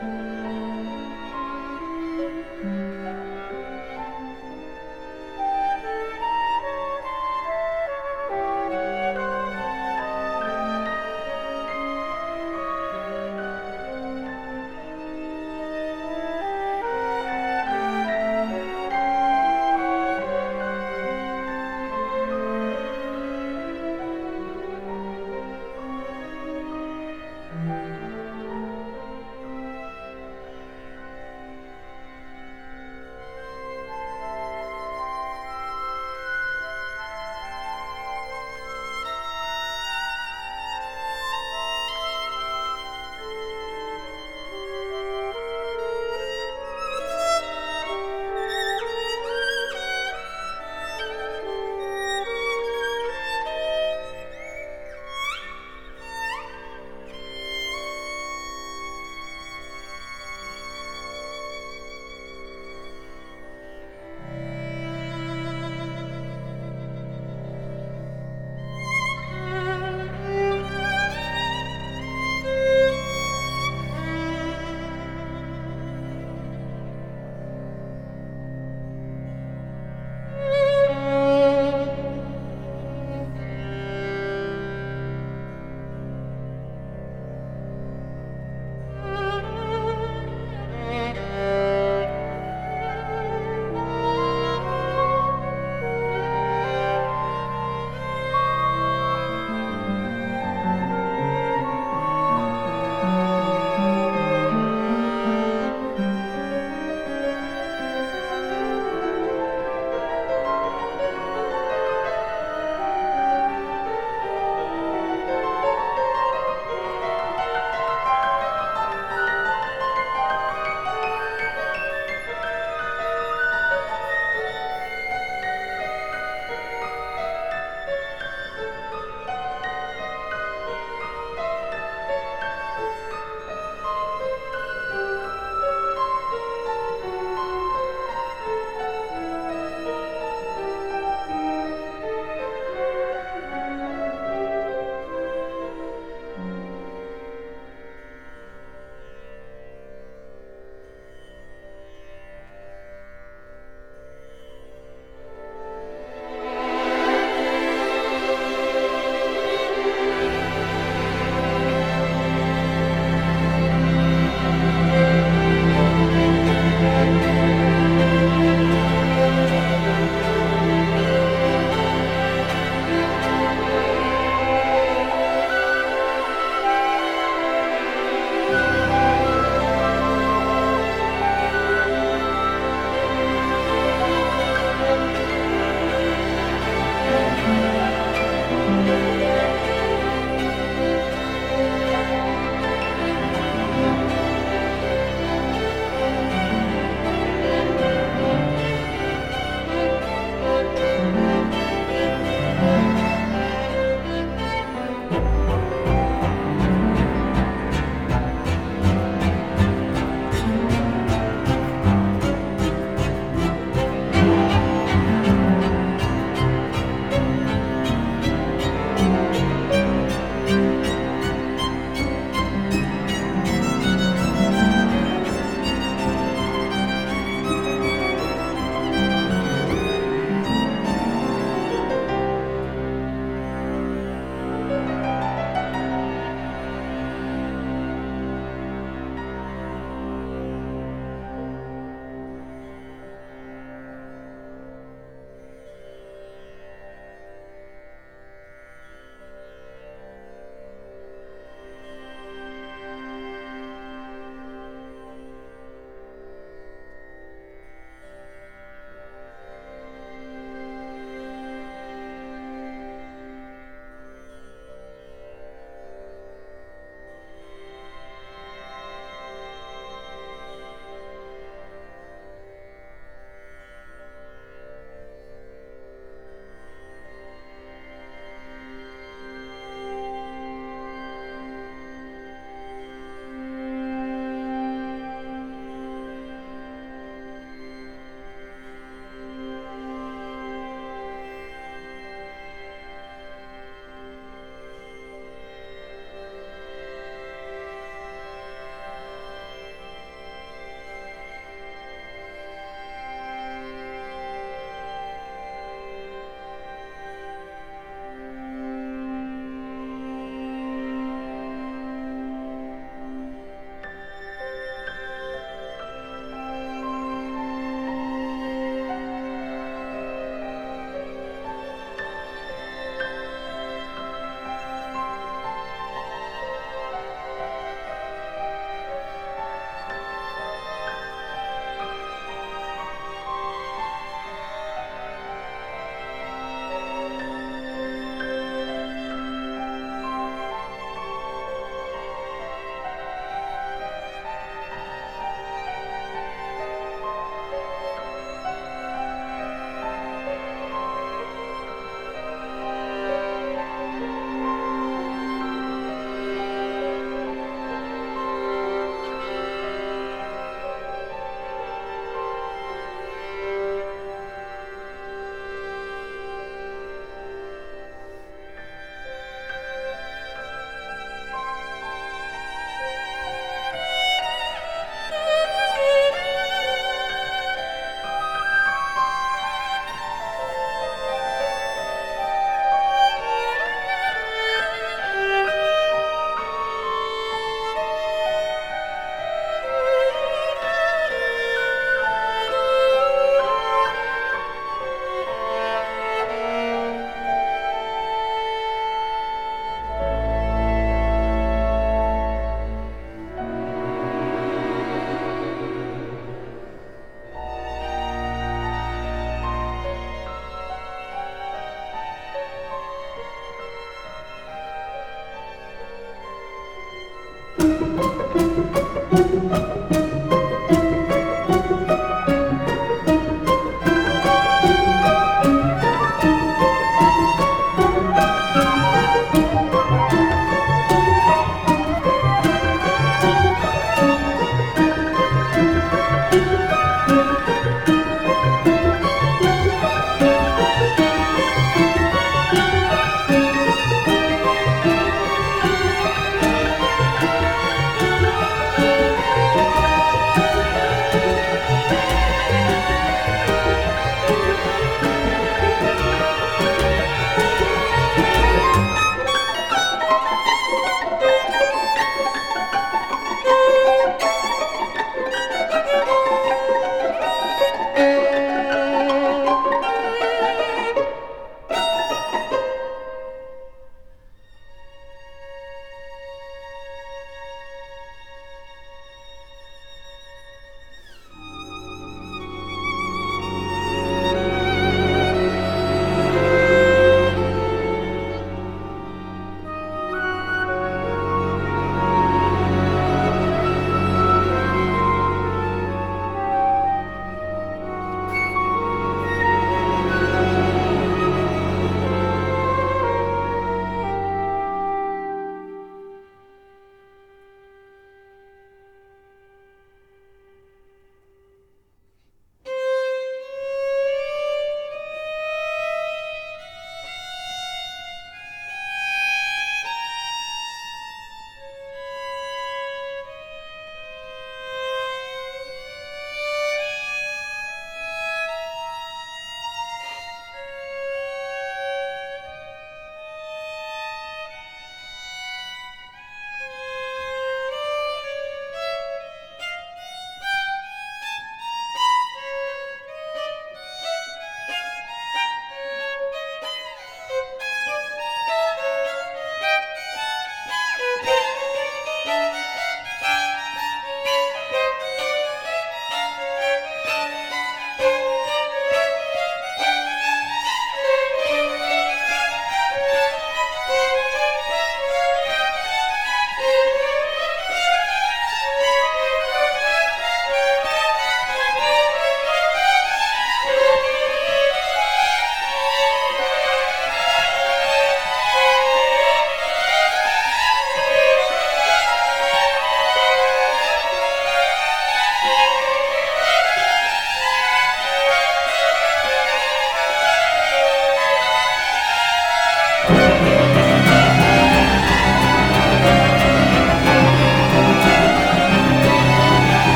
Bye.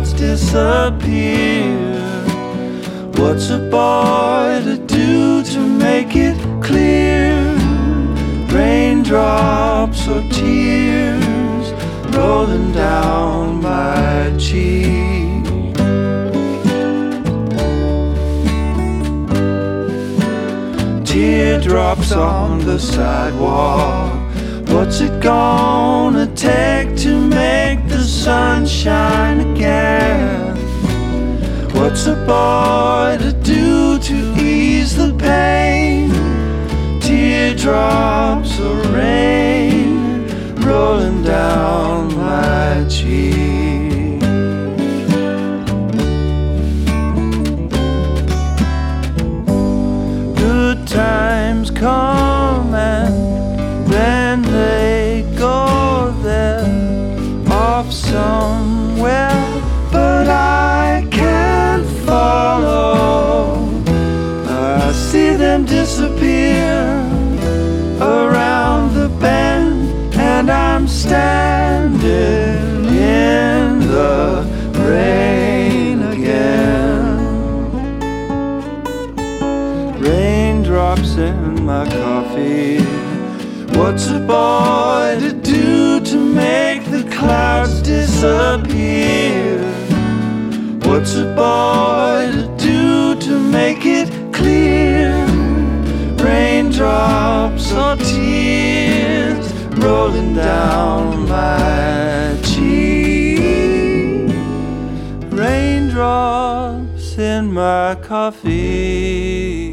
Clouds disappear? What's a boy to do to make it clear? Raindrops or tears rolling down my cheek. Teardrops on the sidewalk. What's it gonna take to make the sun shine again? What's a boy to do to ease the pain? Teardrops of rain rolling down my cheek. Good times come boy to do to make the clouds disappear? What's a boy to do to make it clear? Raindrops or tears rolling down my cheek. Raindrops in my coffee.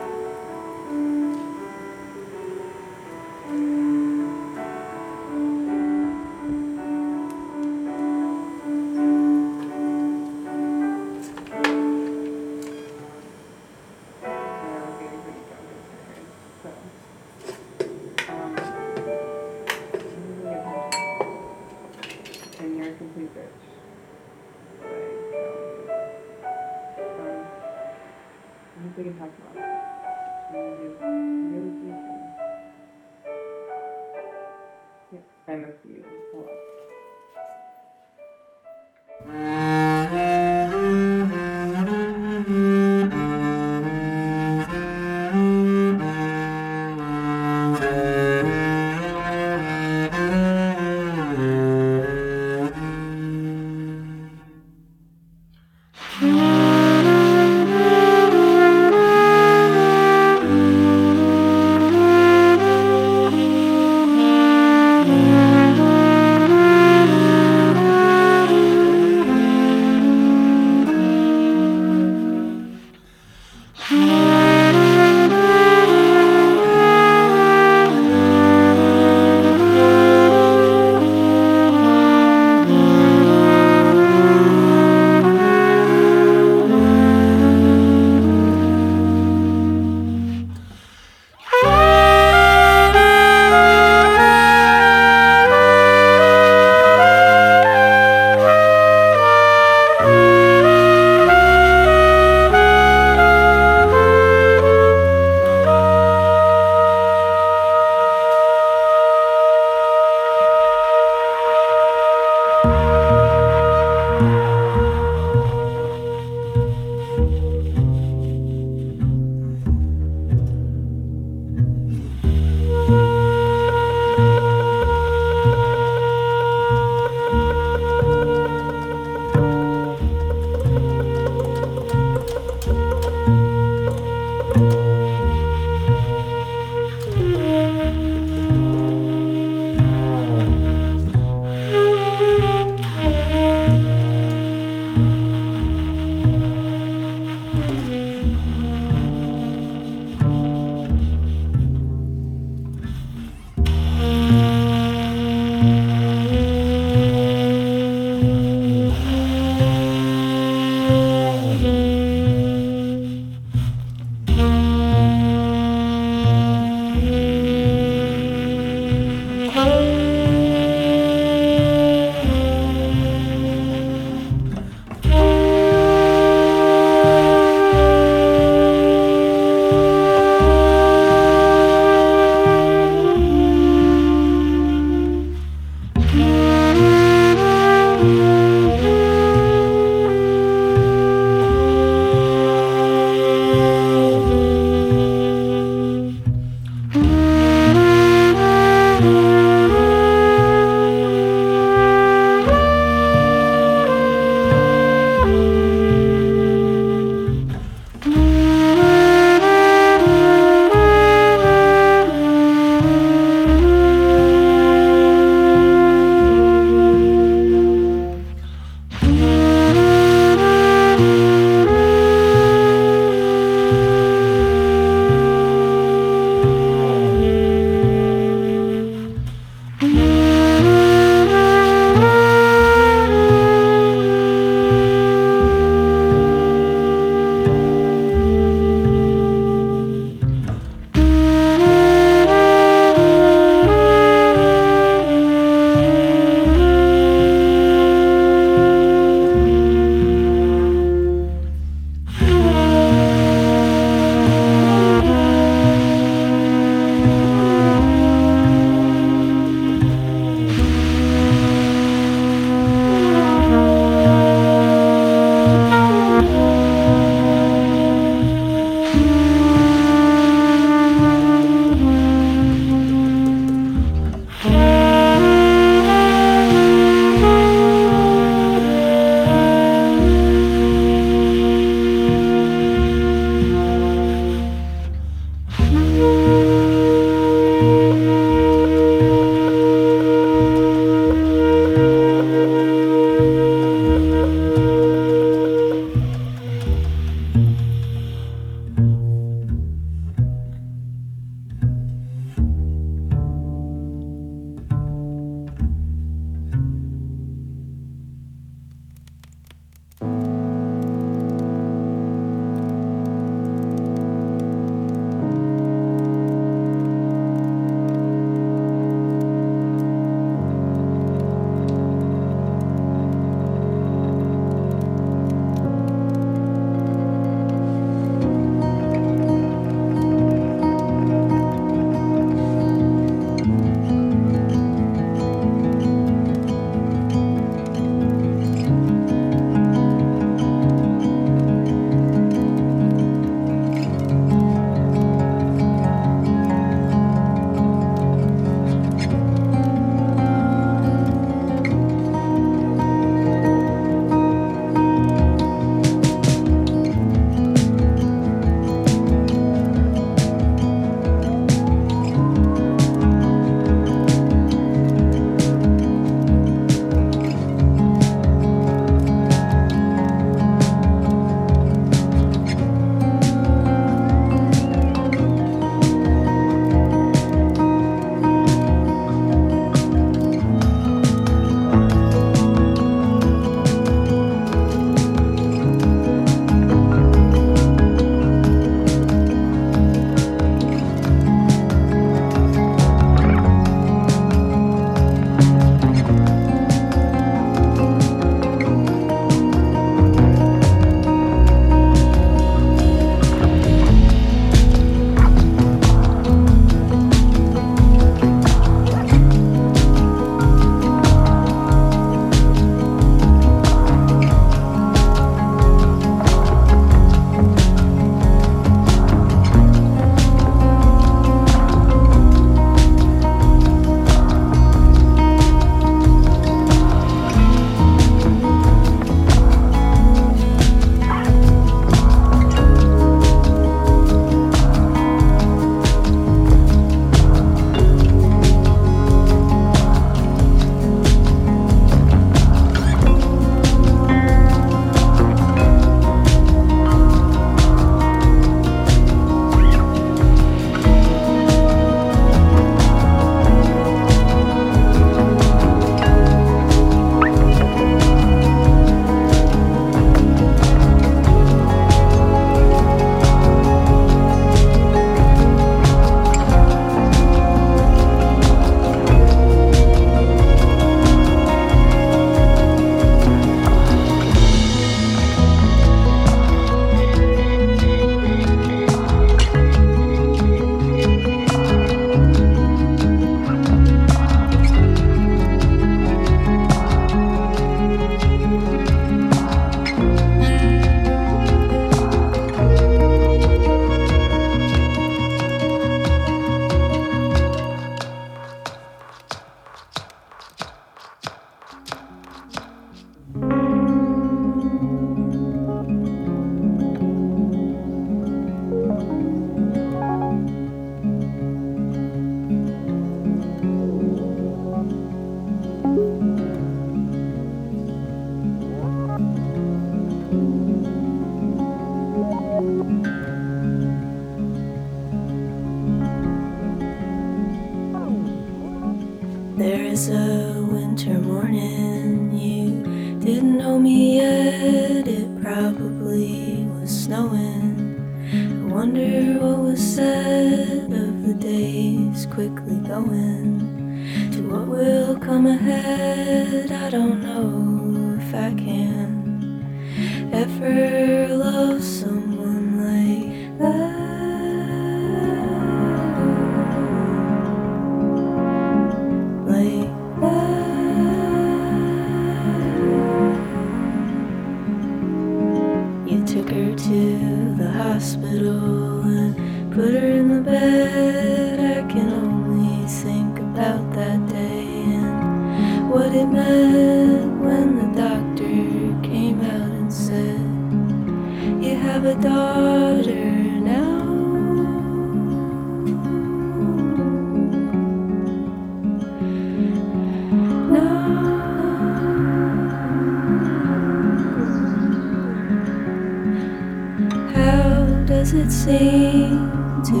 To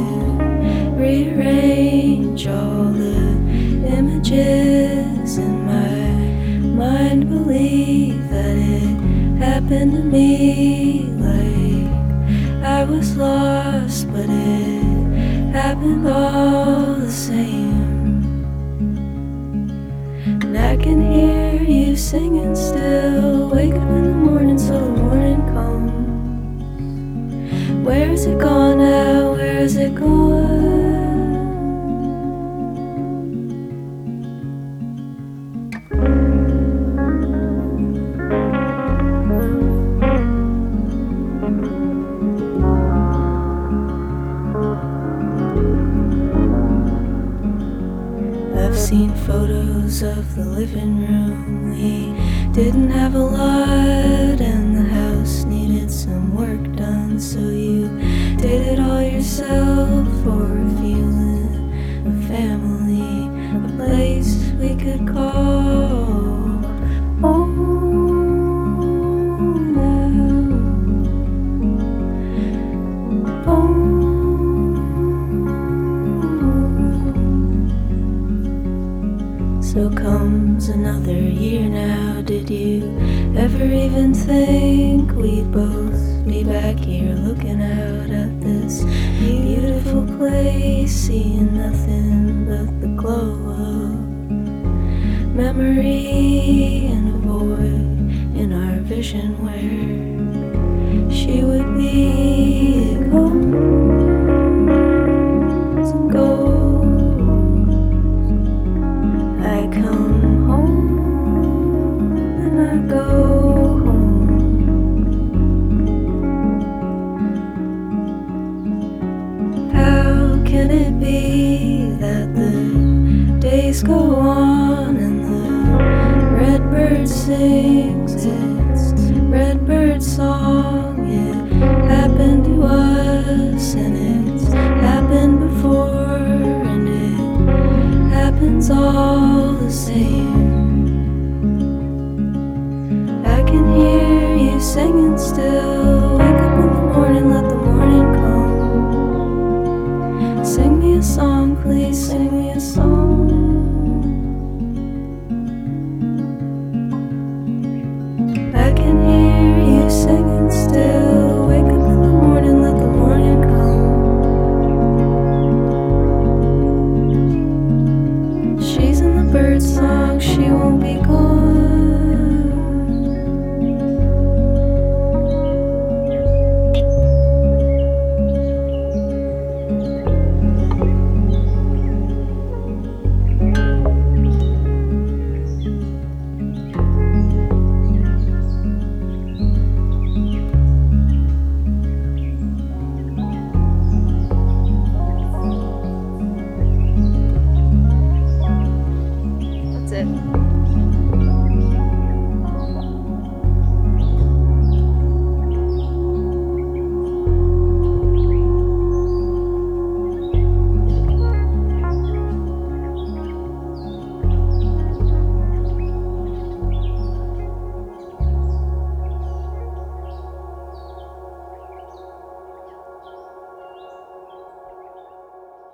rearrange all the images in my mind? Believe that it happened to me like I was lost, but it happened all the same. And I can hear you singing still, wake up Where is it gone now? Where is it gone? I've seen photos of the living room. We didn't have a lot, and the house needed some work done. So you comes another year now. Did you ever even think we'd both be back here looking out at this beautiful place, seeing nothing but the glow of memory and a void in our vision where go